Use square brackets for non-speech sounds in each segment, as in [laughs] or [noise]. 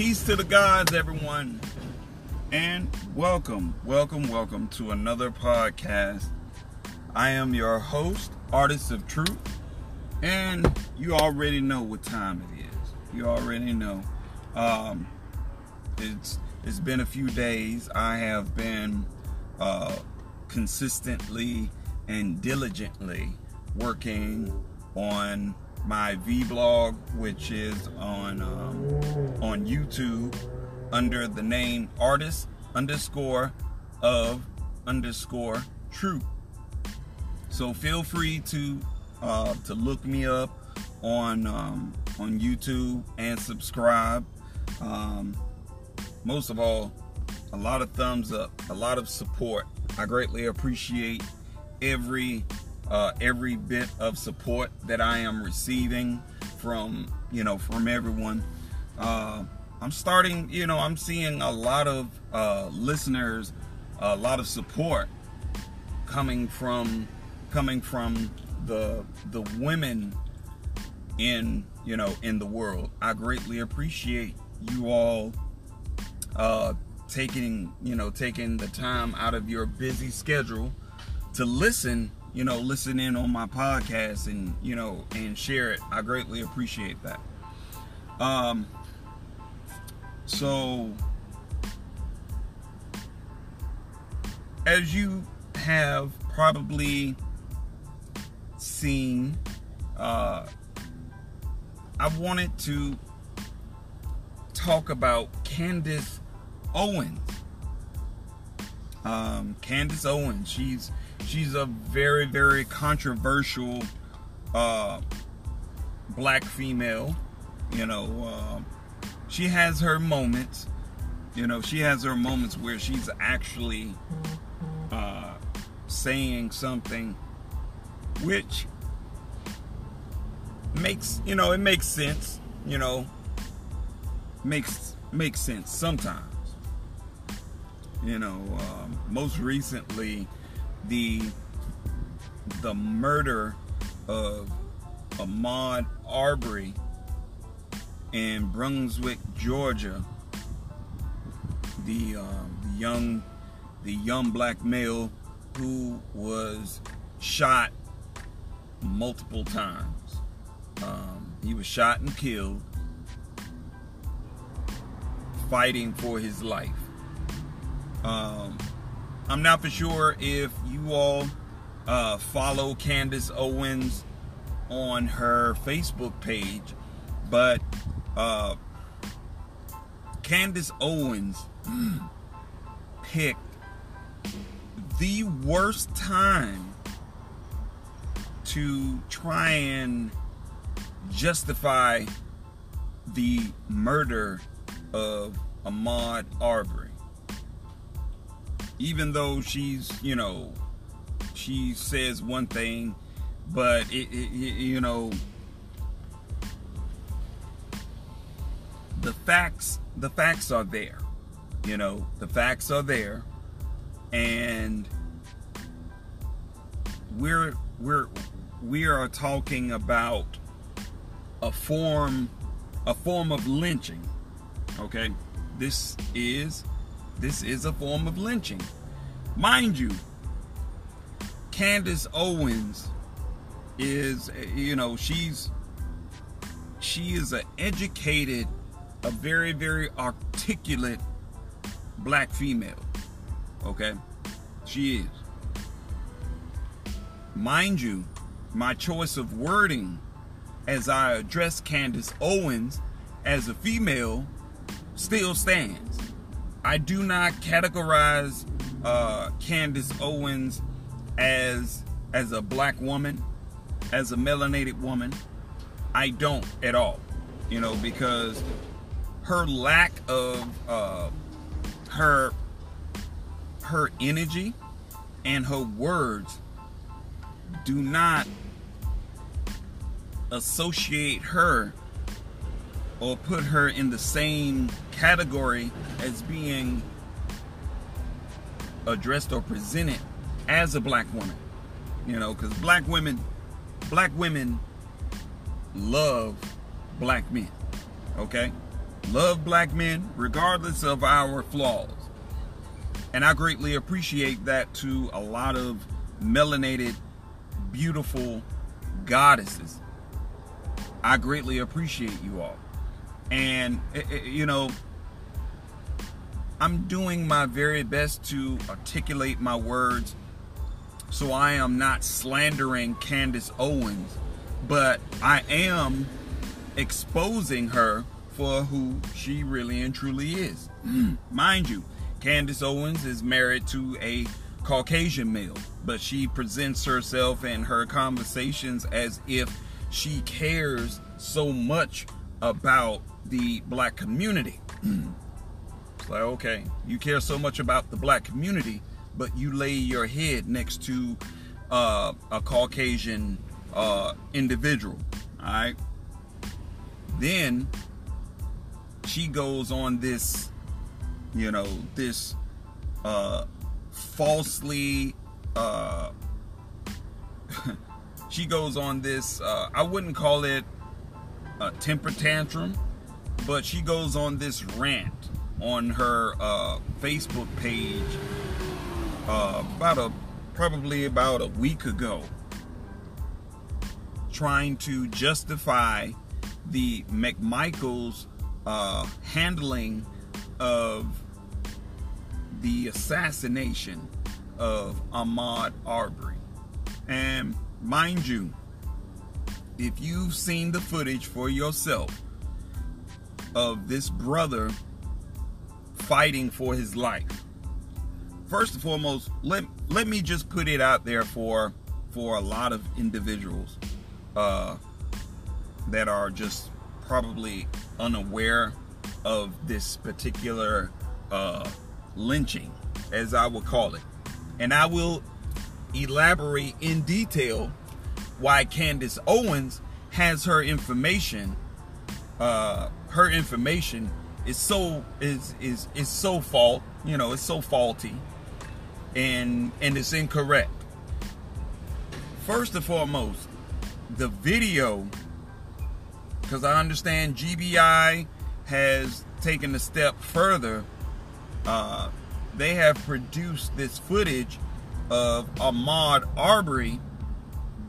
Peace to the gods, everyone. And welcome, welcome, welcome to another podcast. I am your host, Artist of Truth. And you already know what time it is. You already know. Um, it's it's been a few days. I have been uh, consistently and diligently working on my vlog, which is on um, on YouTube under the name artist underscore of underscore true. So feel free to uh, to look me up on um, on YouTube and subscribe. Um, most of all, a lot of thumbs up, a lot of support. I greatly appreciate every uh, every bit of support that I am receiving from you know from everyone. Uh, I'm starting, you know, I'm seeing a lot of uh, listeners, a lot of support coming from coming from the the women in you know in the world. I greatly appreciate you all uh, taking you know taking the time out of your busy schedule to listen you know listen in on my podcast and you know and share it. I greatly appreciate that. Um so as you have probably seen uh i wanted to talk about candace owens. Um candace owens she's she's a very very controversial uh, black female you know uh, she has her moments you know she has her moments where she's actually uh, saying something which makes you know it makes sense you know makes makes sense sometimes. You know um, most recently the the murder of Ahmaud Arbery in Brunswick, Georgia. The, um, the young the young black male who was shot multiple times. Um, he was shot and killed fighting for his life. Um, I'm not for sure if you all uh, follow Candace Owens on her Facebook page, but uh, Candace Owens [clears throat] picked the worst time to try and justify the murder of Ahmaud Arbery even though she's you know she says one thing but it, it, you know the facts the facts are there you know the facts are there and we're we're we are talking about a form a form of lynching okay? This is this is a form of lynching. Mind you, Candace Owens is, you know, she's she is an educated, a very, very articulate black female. Okay? She is. Mind you, my choice of wording as I address Candace Owens as a female still stands. I do not categorize uh, Candace Owens as as a black woman, as a melanated woman. I don't at all, you know, because her lack of uh, her her energy and her words do not associate her or put her in the same category as being addressed or presented as a black woman. You know, because black women, black women love black men. Okay? love black men regardless of our flaws. And I greatly appreciate that to a lot of melanated, beautiful goddesses. I greatly appreciate you all. And, eh, eh, you know, I'm doing my very best to articulate my words so I am not slandering Candace Owens, but I am exposing her for who she really and truly is. [clears throat] Mind you, Candace Owens is married to a Caucasian male, but she presents herself and her conversations as if she cares so much about the black community. it's like, okay, you care so much about the black community, but you lay your head next to uh, a Caucasian uh, individual. All right. Then she goes on this, you know, this uh, falsely. Uh, [laughs] she goes on this. Uh, I wouldn't call it a temper tantrum, but she goes on this rant on her uh, Facebook page uh, about a probably about a week ago, trying to justify the McMichaels uh, handling of the assassination of Ahmaud Arbery. And mind you, if you've seen the footage for yourself of this brother fighting for his life, first and foremost, let let me just put it out there for for a lot of individuals uh, that are just probably unaware of this particular uh, lynching, as I will call it, and I will elaborate in detail why Candace Owens has her information. Uh, her information is so is is is so fault. You know, it's so faulty and and it's incorrect. First and foremost, the video, because I understand GBI has taken a step further. Uh, they have produced this footage of Ahmaud Arbery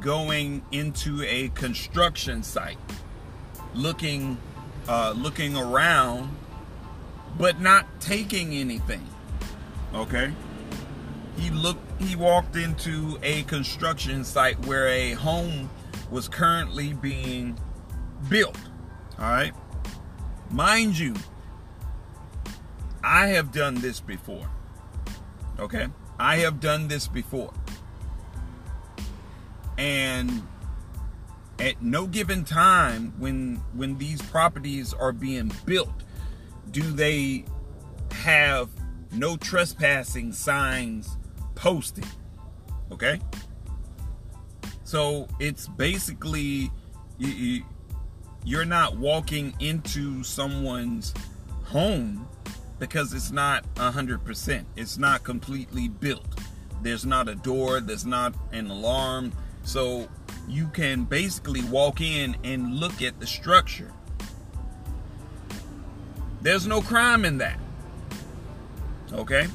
going into a construction site, looking uh, looking around, but not taking anything. Okay? He looked he walked into a construction site where a home was currently being built all right? Mind you i have done this before okay? I have done this before. And at no given time when when these properties are being built do they have no trespassing signs posted Okay? So it's basically you, you're not walking into someone's home because it's not 100%. It's not completely built. There's not a door, there's not an alarm. So you can basically walk in and look at the structure. There's no crime in that. Okay?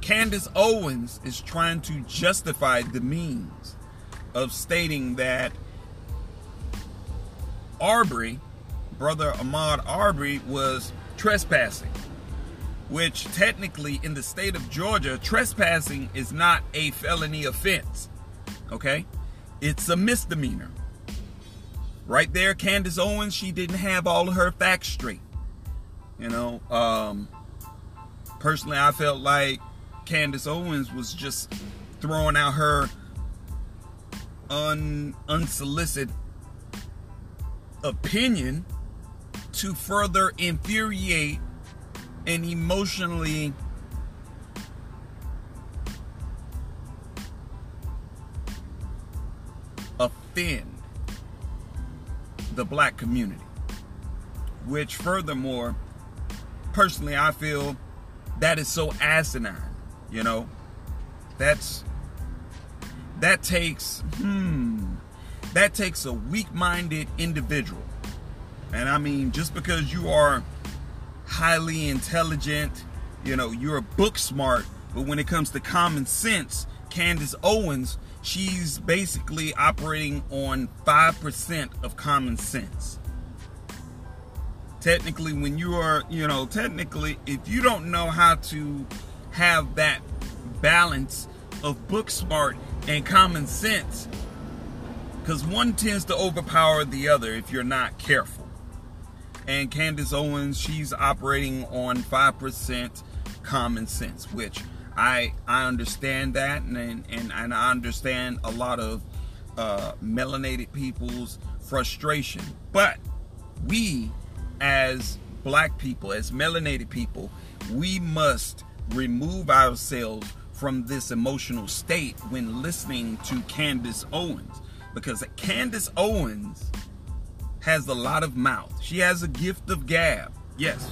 Candace Owens is trying to justify the means of stating that Arbery, brother Ahmaud Arbery, was trespassing. Which technically in the state of Georgia, trespassing is not a felony offense. Okay? It's a misdemeanor. Right there, Candace Owens, she didn't have all of her facts straight. You know, um, personally, I felt like Candace Owens was just throwing out her un, unsolicited opinion to further infuriate and emotionally offend the black community. Which, furthermore, personally, I feel that is so asinine. You know, that's that takes hmm that takes a weak-minded individual And I mean, just because you are highly intelligent, you know, you're book smart, but when it comes to common sense, Candace Owens, she's basically operating on 5% of common sense. Technically, when you are, you know, technically, if you don't know how to have that balance of book smart and common sense, because one tends to overpower the other if you're not careful. And Candace Owens, she's operating on 5% common sense, which I I understand that, and and, and I understand a lot of uh, melanated people's frustration. But we, as black people, as melanated people, we must remove ourselves from this emotional state when listening to Candace Owens, because Candace Owens has a lot of mouth. She has a gift of gab. Yes,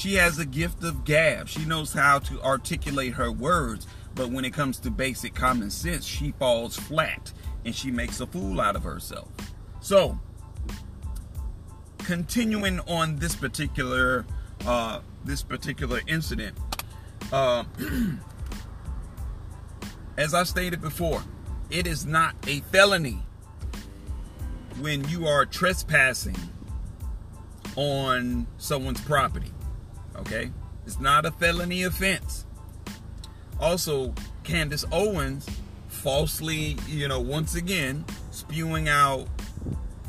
she has a gift of gab. She knows how to articulate her words, but when it comes to basic common sense, she falls flat and she makes a fool out of herself. So, continuing on this particular uh, this particular incident, uh, [clears throat] as I stated before, it is not a felony when you are trespassing on someone's property. Okay? It's not a felony offense. Also, Candace Owens falsely, you know, once again, spewing out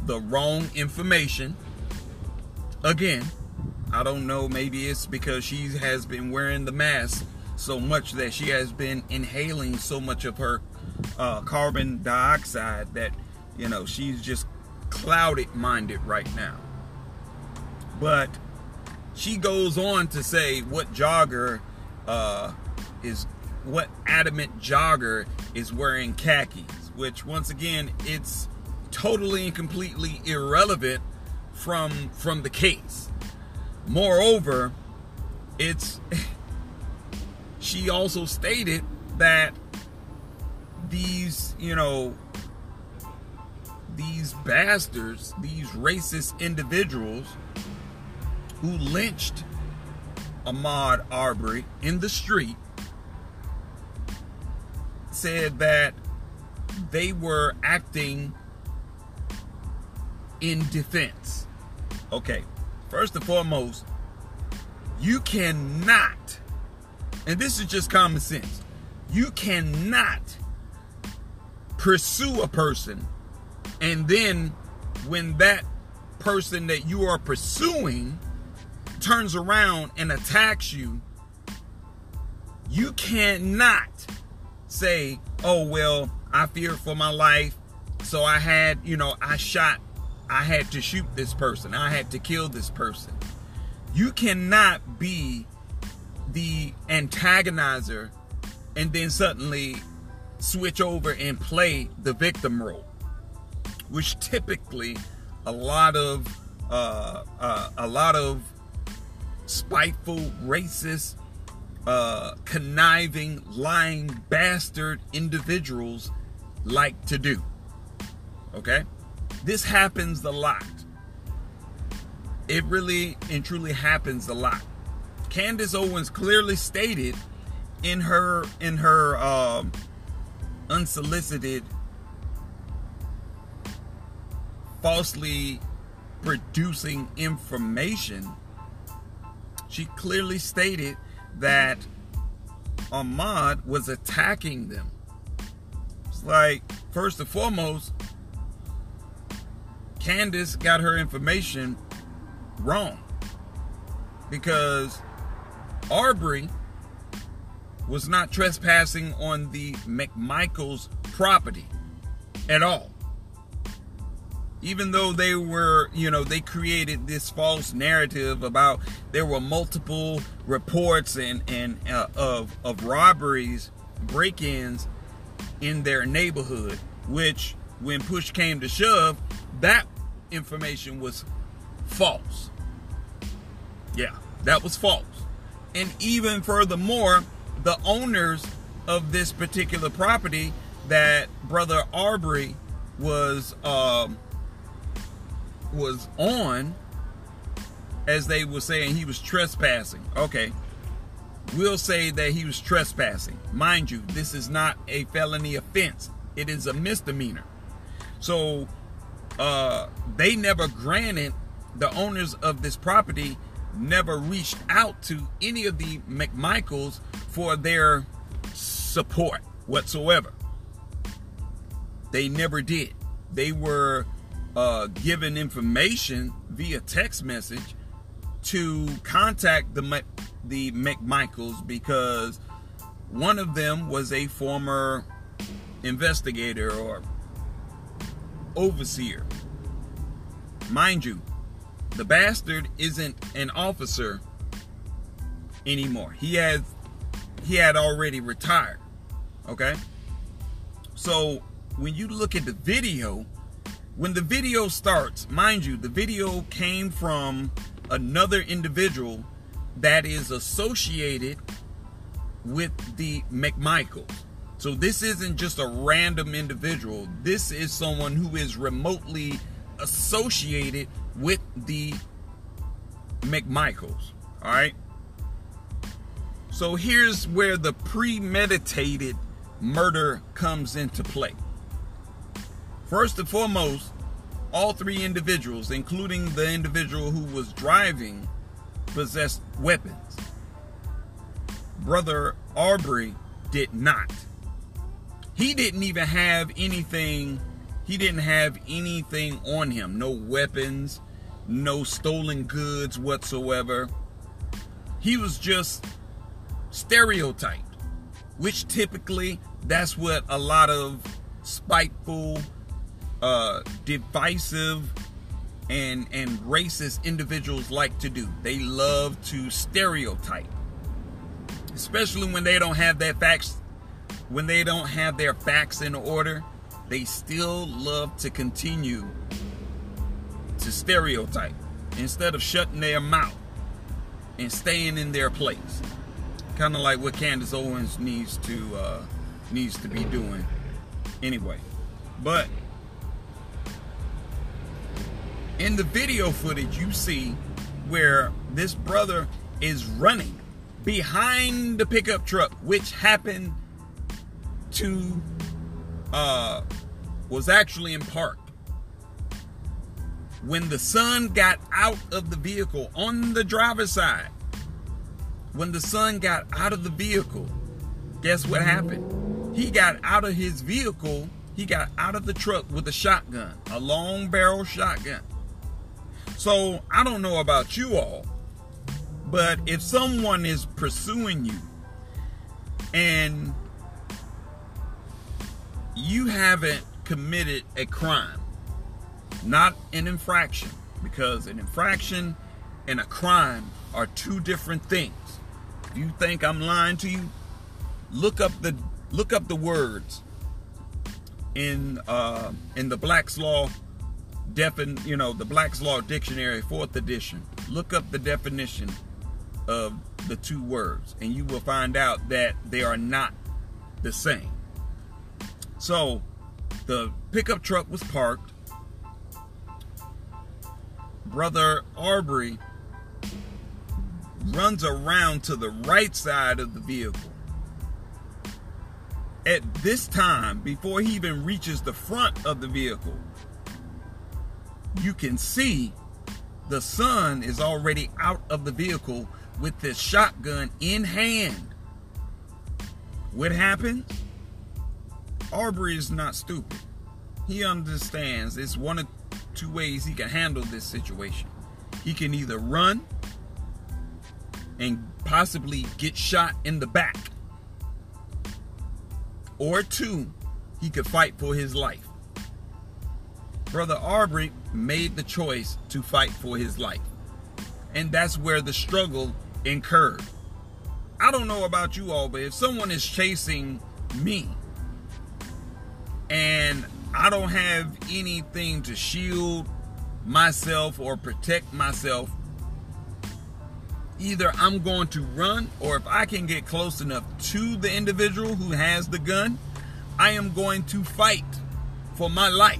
the wrong information. Again, I don't know, maybe it's because she has been wearing the mask so much that she has been inhaling so much of her uh, carbon dioxide that, you know, she's just clouded minded right now. But she goes on to say what jogger uh, is what adamant jogger is wearing khakis, which once again it's totally and completely irrelevant from from the case. Moreover, it's [laughs] she also stated that these, you know, these bastards, these racist individuals who lynched Ahmaud Arbery in the street said that they were acting in defense. Okay, first and foremost, you cannot, and this is just common sense, you cannot pursue a person and then when that person that you are pursuing turns around and attacks you, you cannot say, oh, well, I feared for my life. So I had, you know, I shot, I had to shoot this person, I had to kill this person. You cannot be the antagonizer and then suddenly switch over and play the victim role, which typically a lot of uh, uh, a lot of spiteful, racist, uh, conniving, lying, bastard individuals like to do. Okay? This happens a lot. It really and truly happens a lot. Candace Owens clearly stated in her in her um, unsolicited falsely producing information she clearly stated that Ahmaud was attacking them. It's like, first and foremost, Candace got her information wrong. Because Arbery was not trespassing on the McMichaels property at all even though they were, you know, they created this false narrative about there were multiple reports and and uh, of of robberies, break-ins in their neighborhood, which when push came to shove, that information was false. Yeah, that was false. And even furthermore, the owners of this particular property that brother Arbery was um, was on as they were saying, he was trespassing. Okay. We'll say that he was trespassing. Mind you, this is not a felony offense. It is a misdemeanor. So uh, they never granted the owners of this property never reached out to any of the McMichaels for their support whatsoever. They never did. They were uh, given information via text message to contact the the McMichaels because one of them was a former investigator or overseer. Mind you, the bastard isn't an officer anymore. He has he had already retired. Okay? So when you look at the video, when the video starts, mind you, the video came from another individual that is associated with the McMichaels. So this isn't just a random individual. This is someone who is remotely associated with the McMichaels. All right. So here's where the premeditated murder comes into play. First and foremost, all three individuals, including the individual who was driving, possessed weapons. Brother Arbery did not. He didn't even have anything, he didn't have anything on him. No weapons, no stolen goods whatsoever. He was just stereotyped, which typically that's what a lot of spiteful, uh, divisive, and and racist individuals like to do. They love to stereotype, especially when they don't have that facts, when they don't have their facts in order. They still love to continue to stereotype instead of shutting their mouth and staying in their place. Kind of like what Candace Owens needs to uh, needs to be doing anyway. But in the video footage, you see where this brother is running behind the pickup truck, which happened to uh, was actually in park. When the son got out of the vehicle on the driver's side, when the son got out of the vehicle, guess what happened? He got out of his vehicle, he got out of the truck with a shotgun, a long barrel shotgun. So I don't know about you all, but if someone is pursuing you and you haven't committed a crime, not an infraction, because an infraction and a crime are two different things. If you think I'm lying to you, look up the look up the words in uh, in the Black's Law defin you know the Black's Law Dictionary, fourth edition. Look up the definition of the two words, and you will find out that they are not the same. So the pickup truck was parked. Brother Arbery runs around to the right side of the vehicle. At this time, before he even reaches the front of the vehicle, you can see the son is already out of the vehicle with this shotgun in hand. What happens? Arbery is not stupid. He understands it's one of two ways he can handle this situation. He can either run and possibly get shot in the back, or two, he could fight for his life. Brother Arbery made the choice to fight for his life. And that's where the struggle incurred. I don't know about you all, but if someone is chasing me and I don't have anything to shield myself or protect myself, either I'm going to run or if I can get close enough to the individual who has the gun, I am going to fight for my life.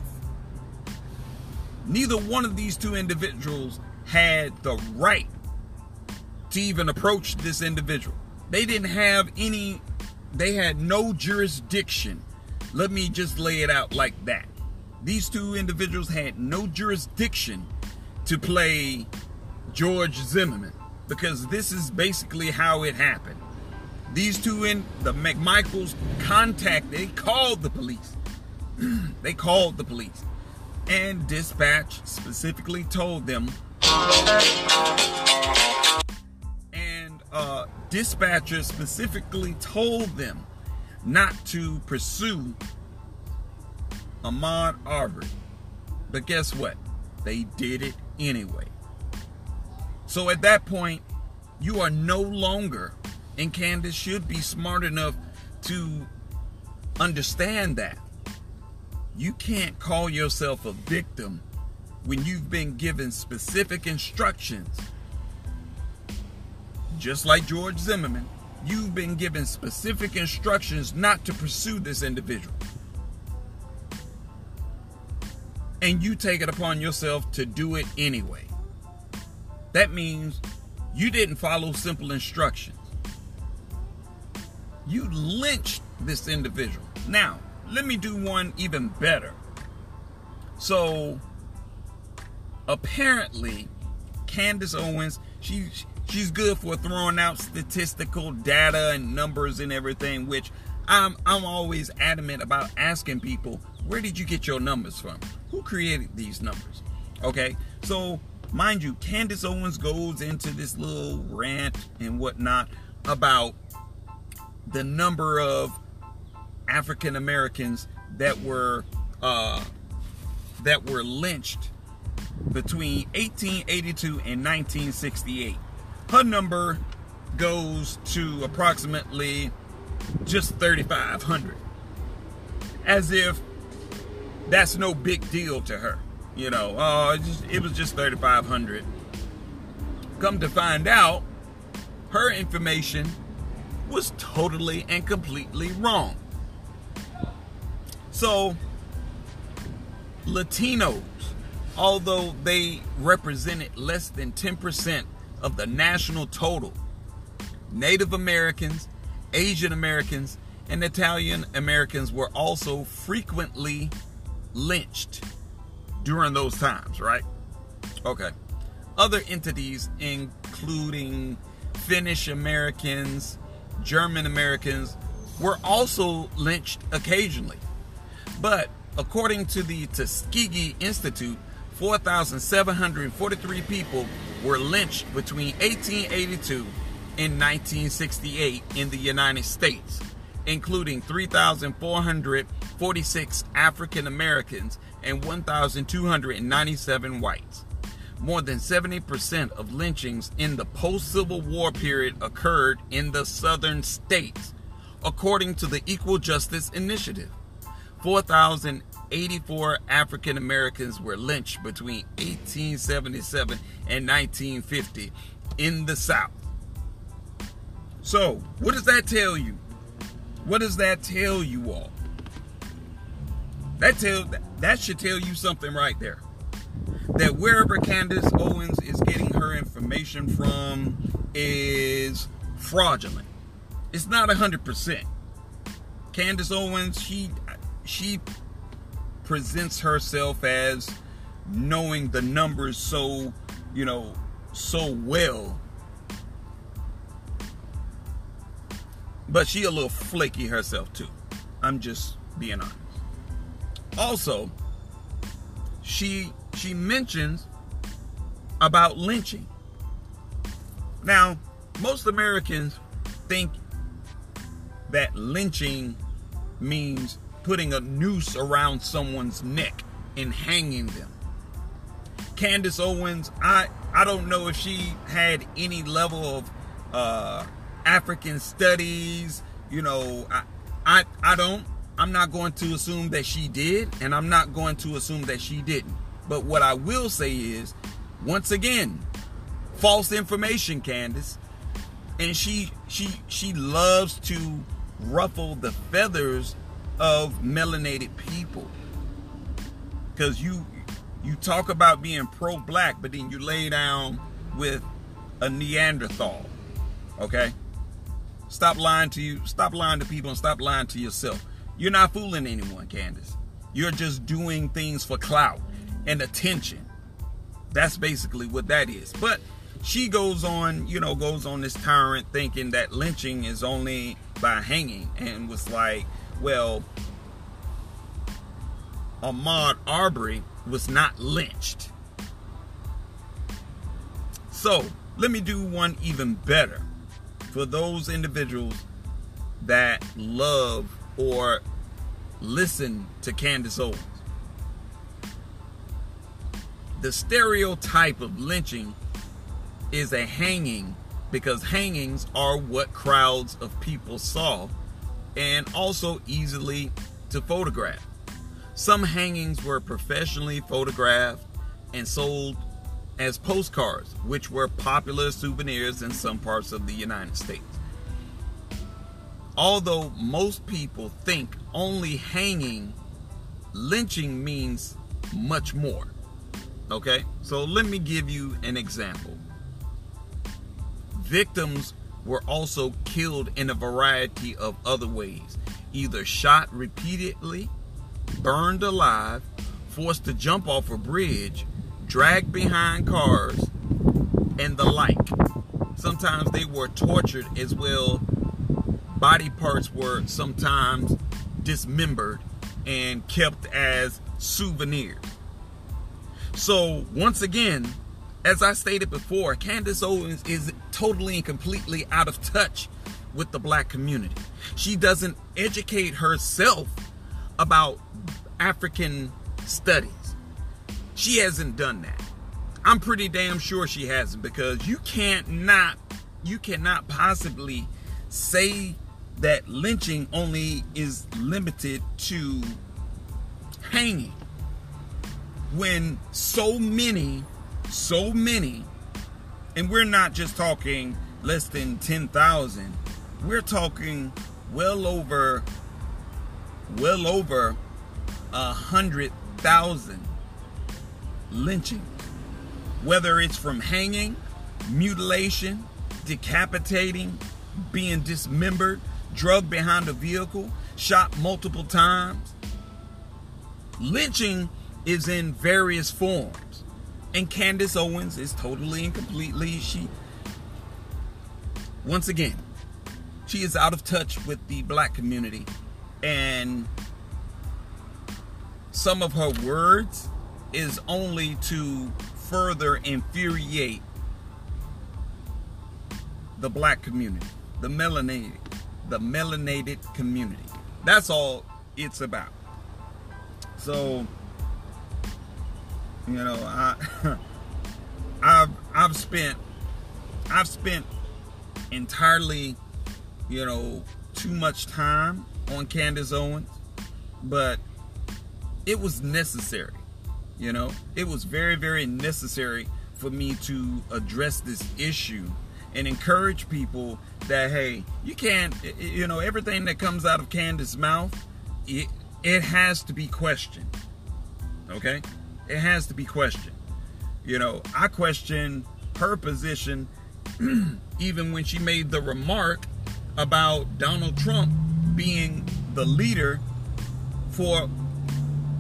Neither one of these two individuals had the right to even approach this individual. They didn't have any, they had no jurisdiction. Let me just lay it out like that. These two individuals had no jurisdiction to play George Zimmerman because this is basically how it happened. These two in the McMichaels contact, they called the police. [clears throat] they called the police. And dispatch specifically told them and uh, dispatcher specifically told them not to pursue Ahmaud Arbery. But guess what? They did it anyway. So at that point, you are no longer, and Candace should be smart enough to understand that. You can't call yourself a victim when you've been given specific instructions. Just like George Zimmerman, you've been given specific instructions not to pursue this individual. And you take it upon yourself to do it anyway. That means you didn't follow simple instructions. You lynched this individual. Now, let me do one even better. So, apparently, Candace Owens, she she's good for throwing out statistical data and numbers and everything, which I'm I'm always adamant about asking people, where did you get your numbers from? Who created these numbers? Okay, so mind you, Candace Owens goes into this little rant and whatnot about the number of African Americans that were uh, that were lynched between 1882 and 1968. Her number goes to approximately just 3,500, as if that's no big deal to her. You know, uh, it, was just 3,500. Come to find out, her information was totally and completely wrong. So, Latinos, although they represented less than 10% of the national total, Native Americans, Asian Americans, and Italian Americans were also frequently lynched during those times, right? Okay. Other entities, including Finnish Americans, German Americans, were also lynched occasionally. But according to the Tuskegee Institute, 4,743 people were lynched between 1882 and 1968 in the United States, including 3,446 African Americans and 1,297 whites. More than 70% of lynchings in the post Civil War period occurred in the southern states, according to the Equal Justice Initiative. 4,084 African Americans were lynched between 1877 and 1950 in the South. So, what does that tell you? What does that tell you all? That tell that should tell you something right there. That wherever Candace Owens is getting her information from is fraudulent. It's not hundred percent. Candace Owens, she she presents herself as knowing the numbers so, you know, so well. But she a little flaky herself too. I'm just being honest. Also, she she mentions about lynching. Now, most Americans think that lynching means putting a noose around someone's neck and hanging them. Candace Owens, I I don't know if she had any level of uh, African studies. You know, I I I don't. I'm not going to assume that she did, and I'm not going to assume that she didn't. But what I will say is, once again, false information, Candace. And she she she loves to ruffle the feathers of melanated people. Cause you You talk about being pro black, but then you lay down with a Neanderthal. Okay? Stop lying to you. Stop lying to people and stop lying to yourself. You're not fooling anyone, Candace. You're just doing things for clout and attention. That's basically what that is. But she goes on, you know, goes on this tyrant thinking that lynching is only by hanging and was like, well, Ahmaud Arbery was not lynched. So, let me do one even better for those individuals that love or listen to Candace Owens. The stereotype of lynching is a hanging because hangings are what crowds of people saw and also easily to photograph. Some hangings were professionally photographed and sold as postcards, which were popular souvenirs in some parts of the United States. Although most people think only hanging, lynching means much more. Okay, so let me give you an example. Victims were also killed in a variety of other ways either shot repeatedly, burned alive, forced to jump off a bridge, dragged behind cars, and the like. Sometimes they were tortured as well. Body parts were sometimes dismembered and kept as souvenirs. So, once again, as I stated before, Candace Owens is totally and completely out of touch with the black community. She doesn't educate herself about African studies. She hasn't done that. I'm pretty damn sure she hasn't because you can't not you cannot possibly say that lynching only is limited to hanging when so many so many and we're not just talking less than 10,000 we're talking well over well over a hundred thousand lynching, whether it's from hanging, mutilation, decapitating, being dismembered, drugged behind a vehicle, shot multiple times. Lynching is in various forms. And Candace Owens is totally and completely, she, once again, she is out of touch with the black community. And some of her words is only to further infuriate the black community, the melanated, the melanated community. That's all it's about. So, you know, I [laughs] I've I've spent I've spent entirely, you know, too much time on Candace Owens, but it was necessary. You know, it was very, very necessary for me to address this issue and encourage people that hey, you can't, you know, everything that comes out of Candace's mouth, it it has to be questioned. Okay, it has to be questioned. You know, I question her position [clears throat] even when she made the remark about Donald Trump being the leader for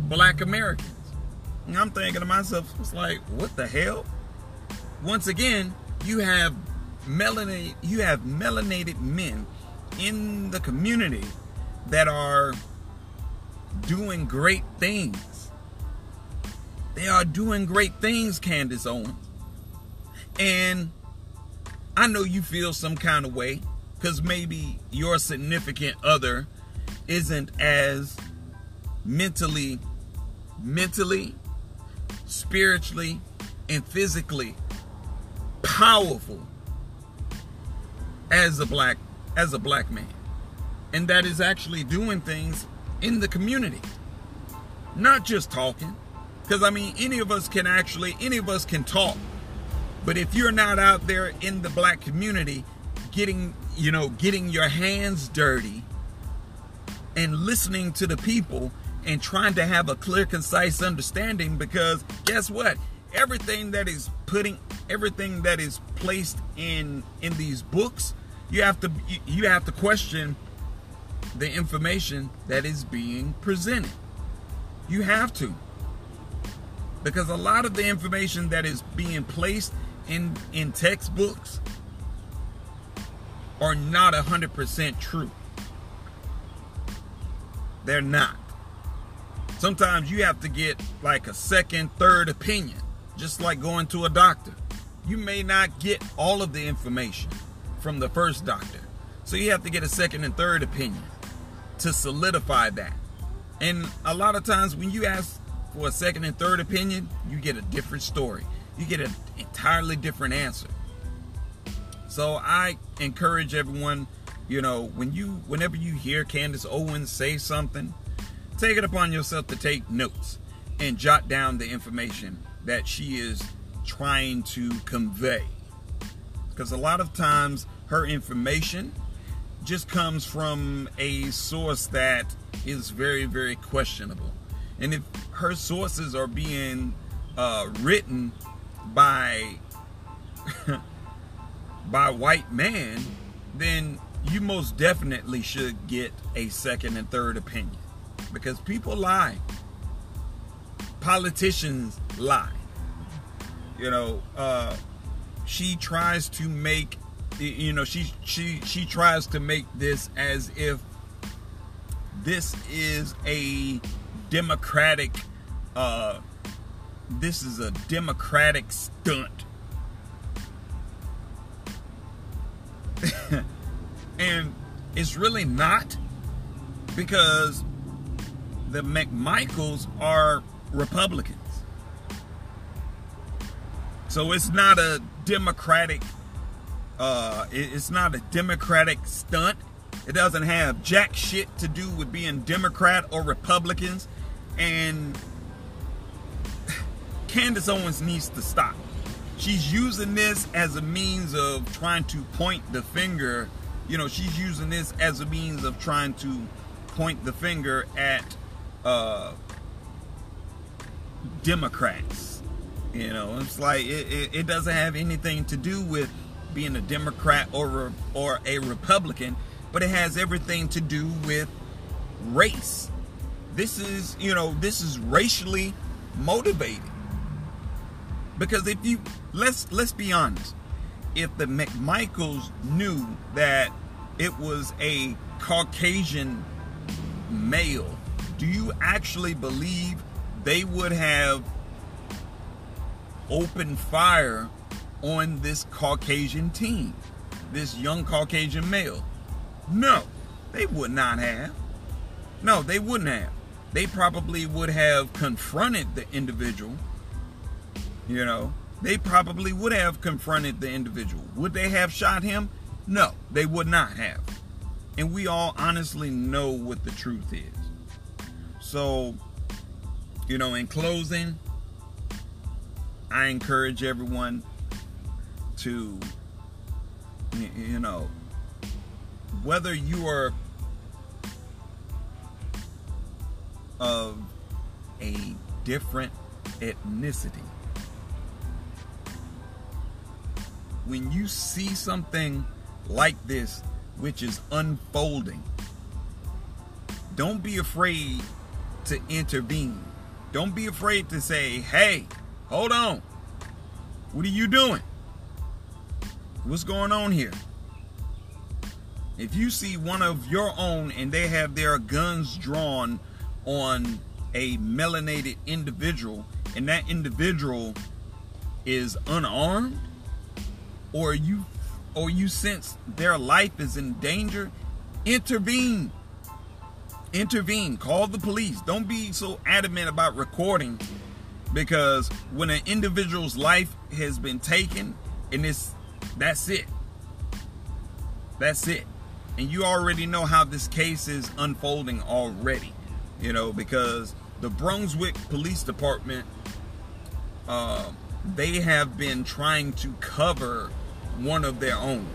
black Americans. And I'm thinking to myself, it's like, what the hell? Once again, you have melanated, you have melanated men in the community that are doing great things. They are doing great things, Candace Owens. And I know you feel some kind of way because maybe your significant other isn't as mentally mentally spiritually, and physically powerful as a black as a black man. And that is actually doing things in the community. Not just talking. Because I mean any of us can actually any of us can talk. But if you're not out there in the black community getting, you know, getting your hands dirty and listening to the people and trying to have a clear, concise understanding because guess what? Everything that is putting everything that is placed in in these books, you have to you have to question the information that is being presented. You have to. Because a lot of the information that is being placed in in textbooks are not 100% true. They're not. Sometimes you have to get like a second, third opinion, just like going to a doctor. You may not get all of the information from the first doctor. So you have to get a second and third opinion to solidify that. And a lot of times when you ask for a second and third opinion, you get a different story. You get an entirely different answer. So I encourage everyone, you know, when you whenever you hear Candace Owens say something, take it upon yourself to take notes and jot down the information that she is trying to convey. Because a lot of times her information just comes from a source that is very, very questionable. And if her sources are being uh, written by [laughs] by white man, then you most definitely should get a second and third opinion because people lie. Politicians lie. You know, uh, she tries to make, you know, she she she tries to make this as if this is a democratic. Uh, this is a democratic stunt [laughs] and it's really not because the McMichaels are Republicans. So it's not a democratic uh it's not a democratic stunt. It doesn't have jack shit to do with being Democrat or Republicans and Candace Owens needs to stop she's using this as a means of trying to point the finger. You know, she's using this as a means of trying to point the finger at uh, Democrats. You know, it's like it, it, it, doesn't have anything to do with being a Democrat or or a Republican, but it has everything to do with race. This is, you know, this is racially motivated. Because if you let's let's be honest, if the McMichaels knew that it was a Caucasian male, do you actually believe they would have opened fire on this Caucasian team, this young Caucasian male? No, they would not have. No, they wouldn't have. They probably would have confronted the individual you know, they probably would have confronted the individual. Would they have shot him? No, they would not have. And we all honestly know what the truth is. So, you know, in closing, I encourage everyone to, you know, whether you are of a different ethnicity, when you see something like this, which is unfolding, don't be afraid to intervene. Don't be afraid to say, hey, hold on. What are you doing? What's going on here? If you see one of your own and they have their guns drawn on a melanated individual and that individual is unarmed, or you or you sense their life is in danger, intervene. Intervene. Call the police. Don't be so adamant about recording because when an individual's life has been taken and it's that's it. That's it. And you already know how this case is unfolding already. You know, because the Brunswick Police Department uh, they have been trying to cover one of their own.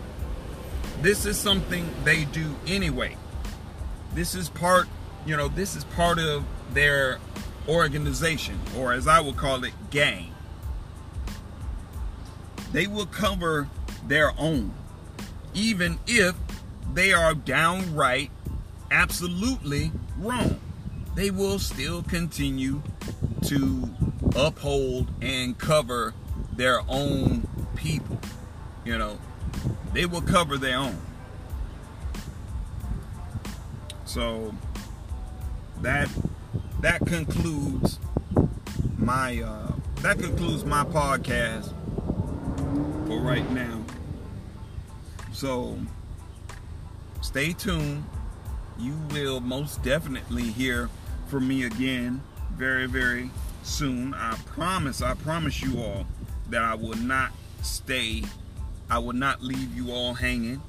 This is something they do anyway. This is part, you know, this is part of their organization, or as I would call it, gang. They will cover their own, even if they are downright, absolutely wrong. They will still continue to uphold and cover their own people. You know, they will cover their own. So that that concludes my uh, that concludes my podcast for right now. So stay tuned. You will most definitely hear from me again very, very soon. I promise, I promise you all that I will not stay, I will not leave you all hanging.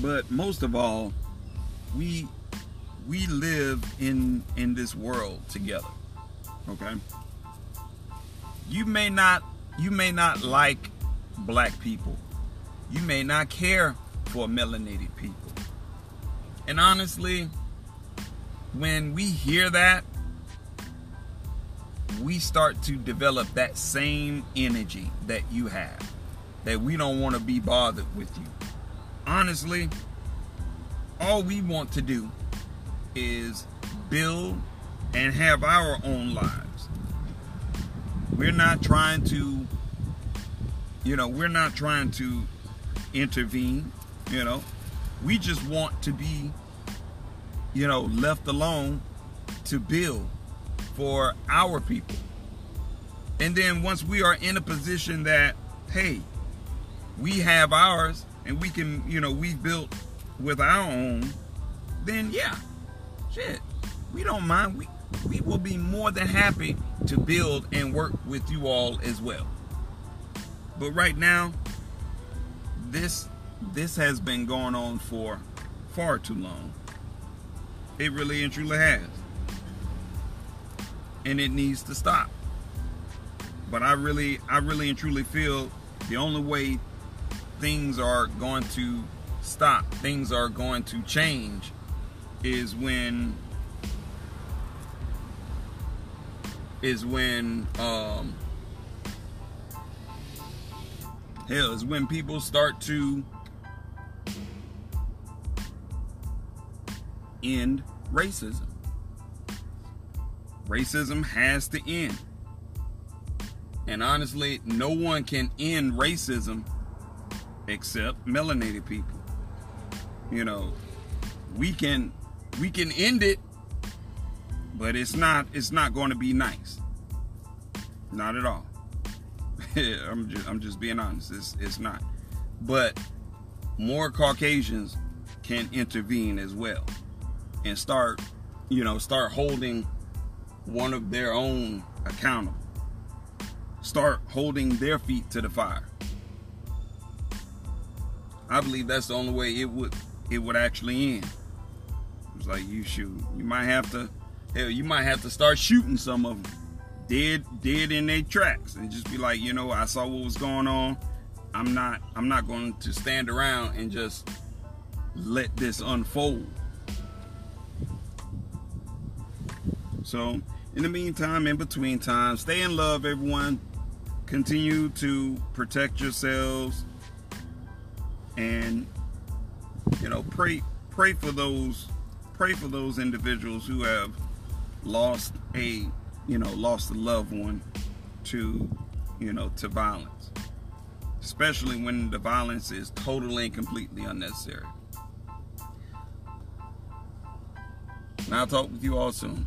But most of all, we we live in in this world together. Okay? You may not you may not like black people. You may not care for melanated people. And honestly, when we hear that, we start to develop that same energy that you have. That we don't want to be bothered with you. Honestly, all we want to do is build and have our own lives. We're not trying to, you know, we're not trying to intervene, you know. We just want to be, you know, left alone to build for our people. And then once we are in a position that, hey, we have ours and we can, you know, we've built with our own, then yeah, shit, we don't mind. We we will be more than happy to build and work with you all as well. But right now, this this has been going on for far too long. It really and truly has. And it needs to stop. But I really I really and truly feel the only way things are going to stop, things are going to change is when is when um hell is when people start to end racism. Racism has to end. And honestly, no one can end racism except melanated people. You know, we can we can end it, but it's not it's not going to be nice. Not at all. [laughs] I'm just I'm just being honest. It's it's not. But more Caucasians can intervene as well and start, you know, start holding one of their own accountable. Start holding their feet to the fire. I believe that's the only way it would it would actually end. It's like you shoot. You might have to hell, you might have to start shooting some of them dead dead in their tracks and just be like, you know, I saw what was going on. I'm not I'm not going to stand around and just let this unfold. So, in the meantime, in between time, stay in love, everyone. Continue to protect yourselves and you know, pray pray for those pray for those individuals who have lost a you know lost a loved one to you know to violence especially when the violence is totally and completely unnecessary. And i'll talk with you all soon